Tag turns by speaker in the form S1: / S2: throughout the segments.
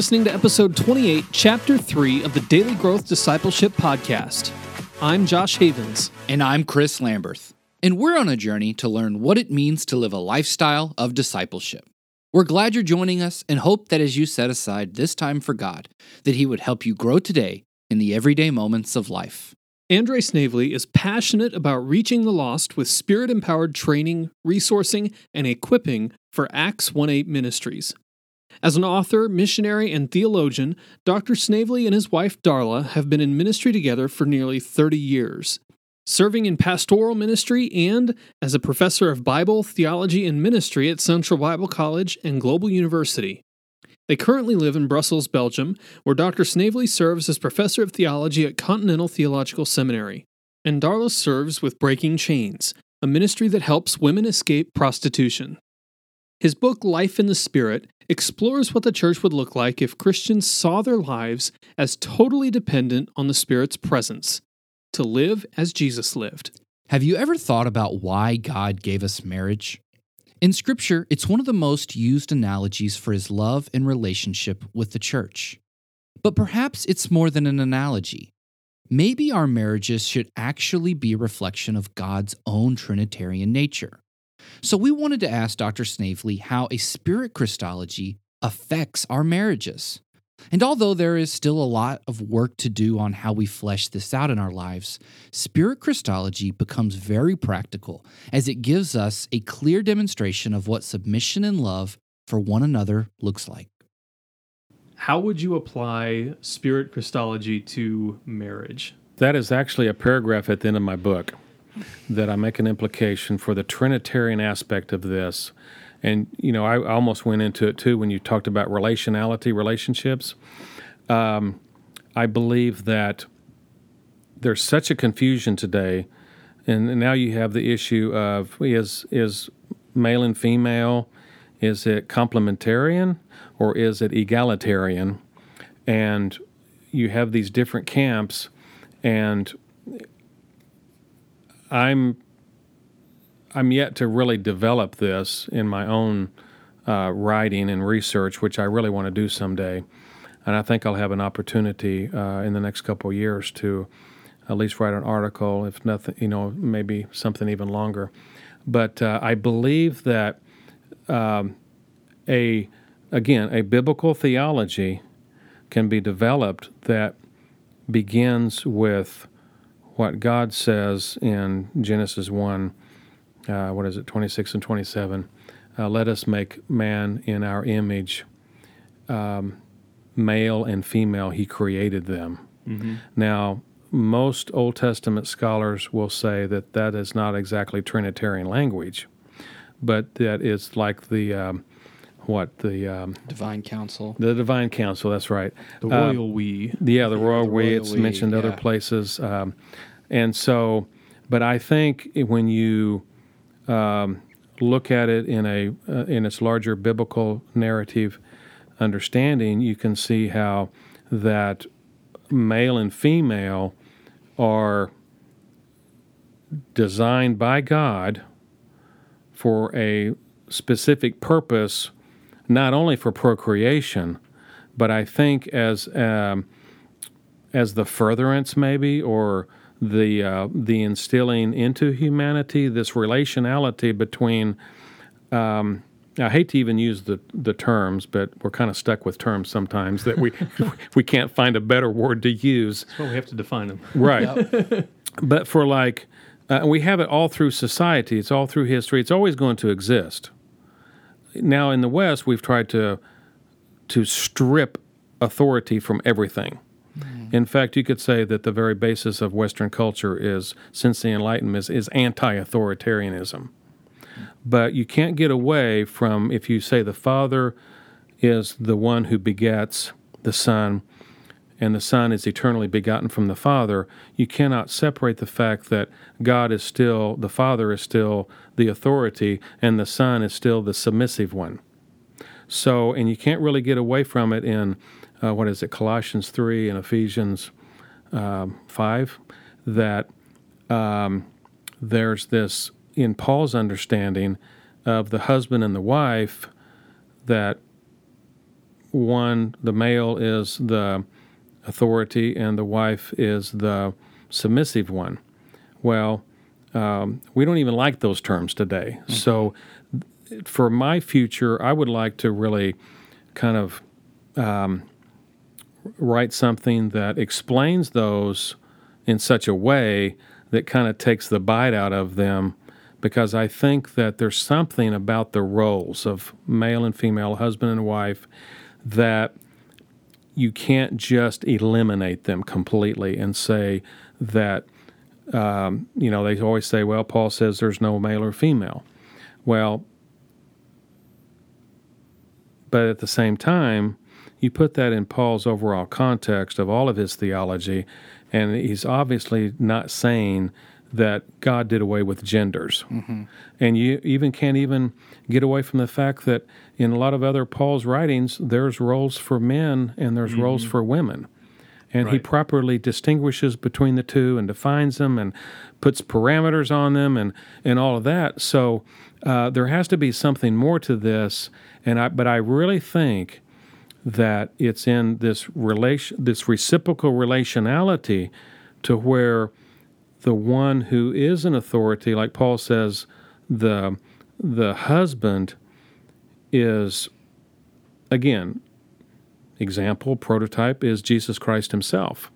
S1: listening to episode 28, chapter 3 of the Daily Growth Discipleship Podcast. I'm Josh Havens.
S2: And I'm Chris Lamberth. And we're on a journey to learn what it means to live a lifestyle of discipleship. We're glad you're joining us and hope that as you set aside this time for God, that He would help you grow today in the everyday moments of life.
S1: Andre Snavely is passionate about reaching the lost with spirit empowered training, resourcing, and equipping for Acts 1 8 ministries. As an author, missionary, and theologian, Dr. Snavely and his wife Darla have been in ministry together for nearly 30 years, serving in pastoral ministry and as a professor of Bible, theology, and ministry at Central Bible College and Global University. They currently live in Brussels, Belgium, where Dr. Snavely serves as professor of theology at Continental Theological Seminary. And Darla serves with Breaking Chains, a ministry that helps women escape prostitution. His book, Life in the Spirit, explores what the church would look like if Christians saw their lives as totally dependent on the Spirit's presence, to live as Jesus lived.
S2: Have you ever thought about why God gave us marriage? In Scripture, it's one of the most used analogies for his love and relationship with the church. But perhaps it's more than an analogy. Maybe our marriages should actually be a reflection of God's own Trinitarian nature. So we wanted to ask Dr. Snavely how a spirit Christology affects our marriages. And although there is still a lot of work to do on how we flesh this out in our lives, Spirit Christology becomes very practical as it gives us a clear demonstration of what submission and love for one another looks like.
S1: How would you apply Spirit Christology to marriage?
S3: That is actually a paragraph at the end of my book that I make an implication for the Trinitarian aspect of this. And, you know, I almost went into it too when you talked about relationality, relationships. Um, I believe that there's such a confusion today. And now you have the issue of is, is male and female, is it complementarian or is it egalitarian? And you have these different camps. And I'm I'm yet to really develop this in my own uh, writing and research, which I really want to do someday. And I think I'll have an opportunity uh, in the next couple of years to at least write an article, if nothing, you know, maybe something even longer. But uh, I believe that um, a again a biblical theology can be developed that begins with what God says in Genesis 1, uh, what is it, 26 and 27. Uh, let us make man in our image, um, male and female, he created them. Mm-hmm. Now, most Old Testament scholars will say that that is not exactly Trinitarian language, but that it's like the um, what the um,
S2: divine council.
S3: The divine council. That's right.
S1: The royal uh, we.
S3: Yeah, the royal, the royal we. It's we, mentioned yeah. other places. Um, and so, but I think when you um, look at it in a uh, in its larger biblical narrative understanding, you can see how that male and female are designed by God for a specific purpose, not only for procreation, but I think as um, as the furtherance maybe or the uh, the instilling into humanity this relationality between. Um, I hate to even use the the terms, but we're kind of stuck with terms sometimes that we we can't find a better word to use.
S1: So we have to define them,
S3: right? Yep. but for like, uh, we have it all through society. It's all through history. It's always going to exist. Now in the West, we've tried to to strip authority from everything. Mm. In fact, you could say that the very basis of Western culture is, since the Enlightenment, is, is anti authoritarianism. But you can't get away from, if you say the Father is the one who begets the Son, and the Son is eternally begotten from the Father, you cannot separate the fact that God is still, the Father is still the authority, and the Son is still the submissive one. So, and you can't really get away from it in uh, what is it, Colossians 3 and Ephesians um, 5, that um, there's this, in Paul's understanding of the husband and the wife, that one, the male is the authority and the wife is the submissive one. Well, um, we don't even like those terms today. Mm-hmm. So, for my future, I would like to really kind of um, write something that explains those in such a way that kind of takes the bite out of them because I think that there's something about the roles of male and female, husband and wife, that you can't just eliminate them completely and say that, um, you know, they always say, well, Paul says there's no male or female. Well, but at the same time, you put that in Paul's overall context of all of his theology, and he's obviously not saying that God did away with genders. Mm-hmm. And you even can't even get away from the fact that in a lot of other Paul's writings, there's roles for men and there's mm-hmm. roles for women. And right. he properly distinguishes between the two and defines them and puts parameters on them and, and all of that. So uh, there has to be something more to this. And I, but I really think that it's in this relation, this reciprocal relationality, to where the one who is an authority, like Paul says, the the husband is again example prototype is Jesus Christ himself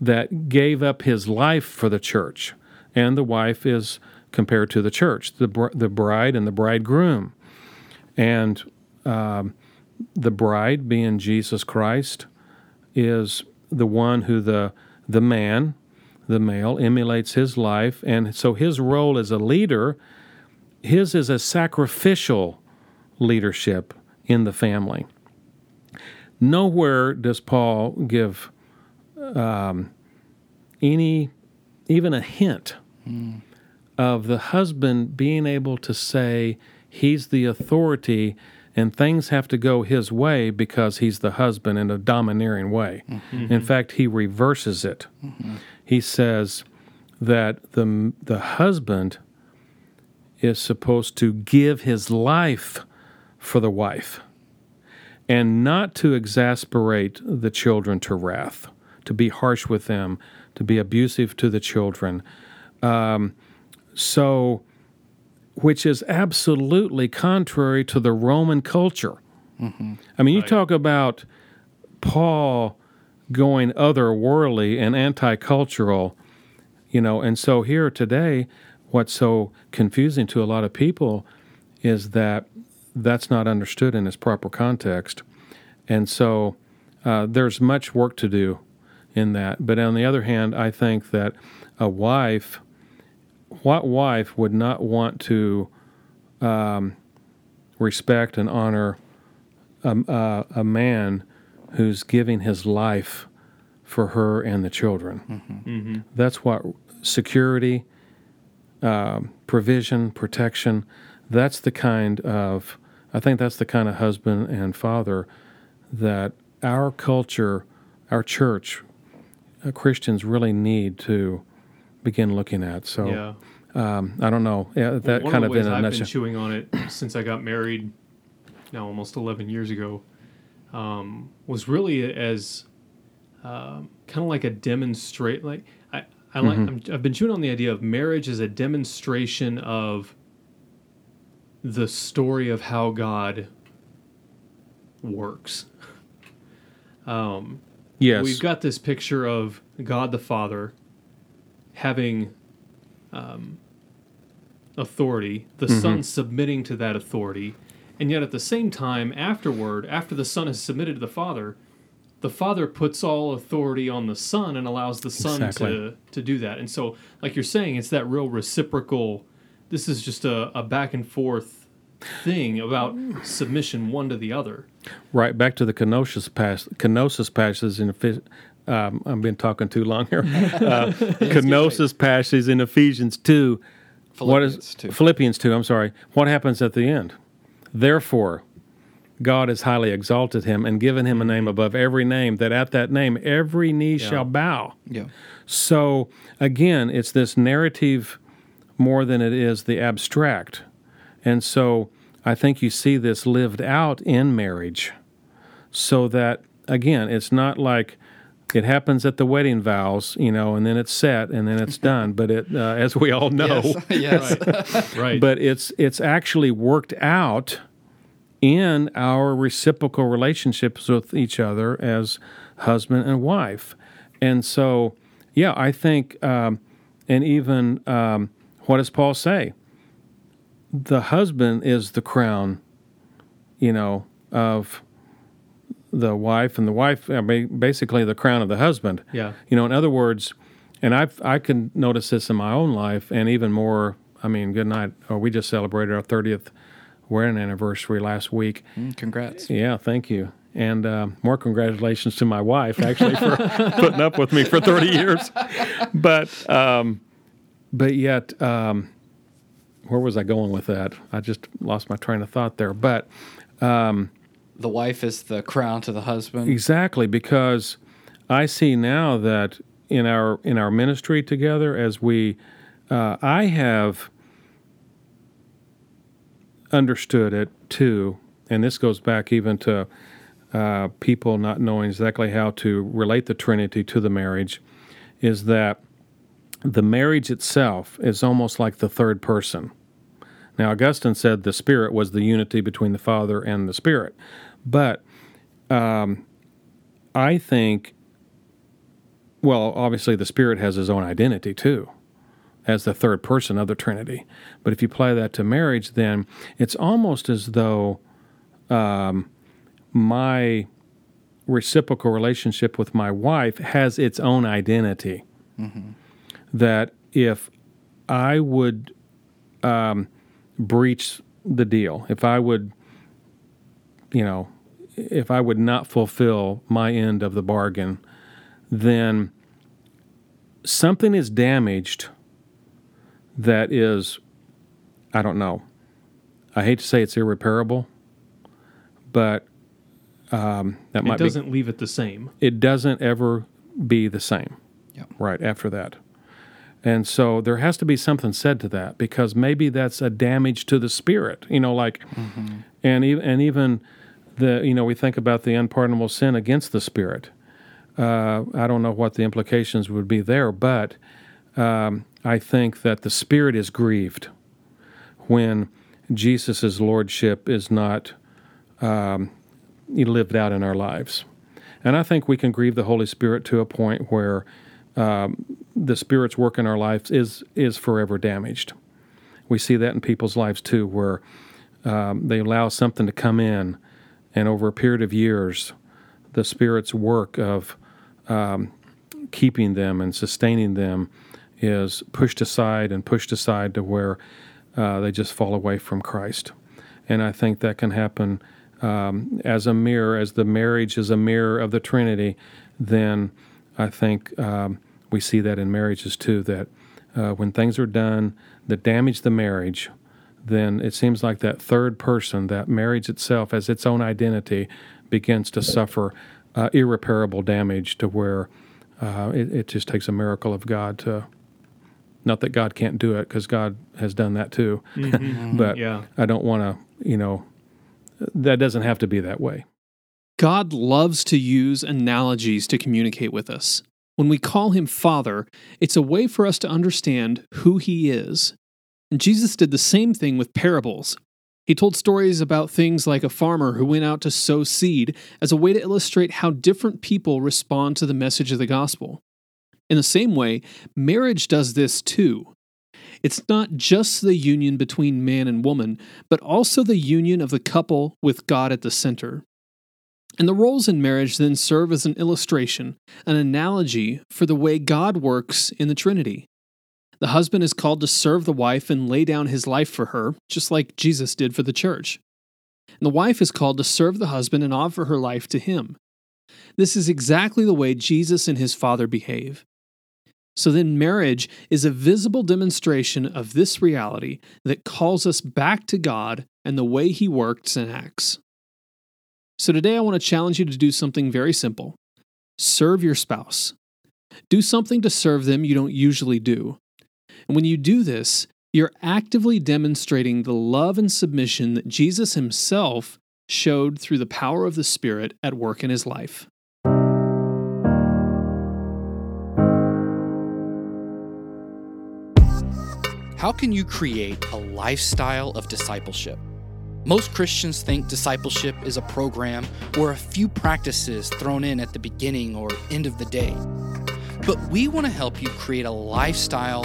S3: that gave up his life for the church. And the wife is compared to the church the br- the bride and the bridegroom. And um, the bride being Jesus Christ is the one who the the man the male emulates his life and so his role as a leader his is a sacrificial leadership in the family nowhere does paul give um, any even a hint mm. of the husband being able to say he's the authority and things have to go his way because he's the husband in a domineering way. Mm-hmm. In fact, he reverses it. Mm-hmm. He says that the, the husband is supposed to give his life for the wife and not to exasperate the children to wrath, to be harsh with them, to be abusive to the children. Um, so which is absolutely contrary to the Roman culture. Mm-hmm. I mean, you right. talk about Paul going otherworldly and anti cultural, you know, and so here today, what's so confusing to a lot of people is that that's not understood in its proper context. And so uh, there's much work to do in that. But on the other hand, I think that a wife what wife would not want to um, respect and honor a, a, a, man who's giving his life for her and the children? Mm-hmm. Mm-hmm. That's what security, uh, provision, protection. That's the kind of I think that's the kind of husband and father that our culture, our church, uh, Christians really need to begin looking at. So yeah. um, I don't know. Yeah, that
S1: well,
S3: kind
S1: of,
S3: of in
S1: a
S3: I've
S1: nutshell. been chewing on it since I got married, now almost 11 years ago, um, was really as um, kind of like a demonstrate. Like I, I like. Mm-hmm. i have been chewing on the idea of marriage as a demonstration of the story of how God works. Um,
S3: yes,
S1: we've got this picture of God the Father having um, authority, the mm-hmm. son submitting to that authority, and yet at the same time, afterward, after the son has submitted to the father, the father puts all authority on the son and allows the son exactly. to to do that. And so, like you're saying, it's that real reciprocal. This is just a, a back and forth thing about submission one to the other.
S3: Right back to the kenosis pass, kenosis passages in um, I've been talking too long here. Uh, kenosis passages in Ephesians 2.
S2: Philippians what is 2.
S3: Philippians 2, I'm sorry. What happens at the end? Therefore, God has highly exalted him and given him a name above every name, that at that name every knee yeah. shall bow.
S2: Yeah.
S3: So, again, it's this narrative more than it is the abstract. And so I think you see this lived out in marriage so that again, it's not like it happens at the wedding vows, you know, and then it's set and then it's done. But it, uh, as we all know,
S2: Yes. yes.
S1: Right.
S3: but it's it's actually worked out in our reciprocal relationships with each other as husband and wife, and so yeah, I think, um, and even um, what does Paul say? The husband is the crown, you know, of the wife, and the wife I mean, basically the crown of the husband.
S1: yeah.
S3: You know, in other words, and I've I can notice this in my own life, and even more. I mean, good night. Oh, we just celebrated our thirtieth wedding anniversary last week.
S2: Mm, Congrats.
S3: Yeah, thank you, and uh, more congratulations to my wife actually for putting up with me for thirty years. But um, but yet, um, where was I going with that? I just lost my train of thought there. But
S2: The wife is the crown to the husband.
S3: Exactly, because I see now that in our in our ministry together, as we, uh, I have understood it too, and this goes back even to uh, people not knowing exactly how to relate the Trinity to the marriage, is that the marriage itself is almost like the third person. Now, Augustine said the Spirit was the unity between the Father and the Spirit, but I think, well, obviously the Spirit has his own identity too, as the third person of the Trinity. But if you apply that to marriage, then it's almost as though um, my reciprocal relationship with my wife has its own identity. That if I would um, breach the deal, if I would, you know, if I would not fulfill my end of the bargain, then something is damaged that is, I don't know. I hate to say it's irreparable, but um, that
S1: It
S3: might
S1: doesn't leave it the same.
S3: It doesn't ever be the same.
S2: Yep.
S3: Right after that. And so there has to be something said to that because maybe that's a damage to the spirit, you know, like, and even and even the you know we think about the unpardonable sin against the spirit. Uh, I don't know what the implications would be there, but um, I think that the spirit is grieved when Jesus' lordship is not um, lived out in our lives. And I think we can grieve the Holy Spirit to a point where um, the Spirit's work in our lives is is forever damaged. We see that in people's lives too, where um, they allow something to come in, and over a period of years, the Spirit's work of um, keeping them and sustaining them is pushed aside and pushed aside to where uh, they just fall away from Christ. And I think that can happen um, as a mirror, as the marriage is a mirror of the Trinity, then I think um, we see that in marriages too, that uh, when things are done that damage the marriage, then it seems like that third person, that marriage itself, as its own identity, begins to suffer uh, irreparable damage to where uh, it, it just takes a miracle of God to. Not that God can't do it, because God has done that too. but
S1: Yeah.
S3: I don't want to, you know, that doesn't have to be that way.
S1: God loves to use analogies to communicate with us. When we call him Father, it's a way for us to understand who he is. And Jesus did the same thing with parables. He told stories about things like a farmer who went out to sow seed as a way to illustrate how different people respond to the message of the gospel. In the same way, marriage does this too. It's not just the union between man and woman, but also the union of the couple with God at the center. And the roles in marriage then serve as an illustration, an analogy for the way God works in the Trinity. The husband is called to serve the wife and lay down his life for her, just like Jesus did for the church. And the wife is called to serve the husband and offer her life to him. This is exactly the way Jesus and his Father behave. So then, marriage is a visible demonstration of this reality that calls us back to God and the way he works and acts. So today I want to challenge you to do something very simple serve your spouse. Do something to serve them you don't usually do. And when you do this, you're actively demonstrating the love and submission that Jesus himself showed through the power of the Spirit at work in his life.
S2: How can you create a lifestyle of discipleship? Most Christians think discipleship is a program or a few practices thrown in at the beginning or end of the day. But we want to help you create a lifestyle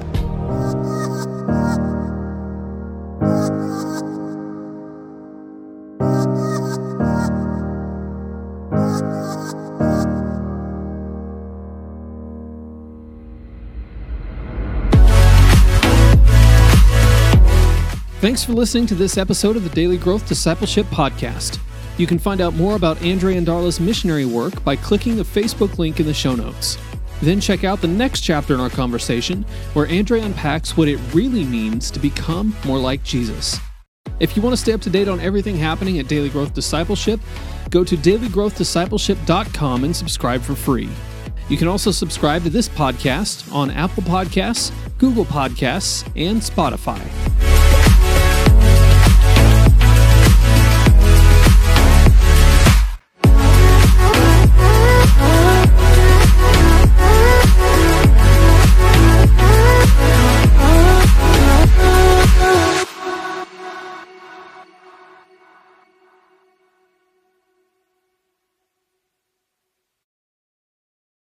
S1: Thanks for listening to this episode of the Daily Growth Discipleship Podcast. You can find out more about Andre and Darla's missionary work by clicking the Facebook link in the show notes. Then check out the next chapter in our conversation, where Andre unpacks what it really means to become more like Jesus. If you want to stay up to date on everything happening at Daily Growth Discipleship, go to dailygrowthdiscipleship.com and subscribe for free. You can also subscribe to this podcast on Apple Podcasts, Google Podcasts, and Spotify.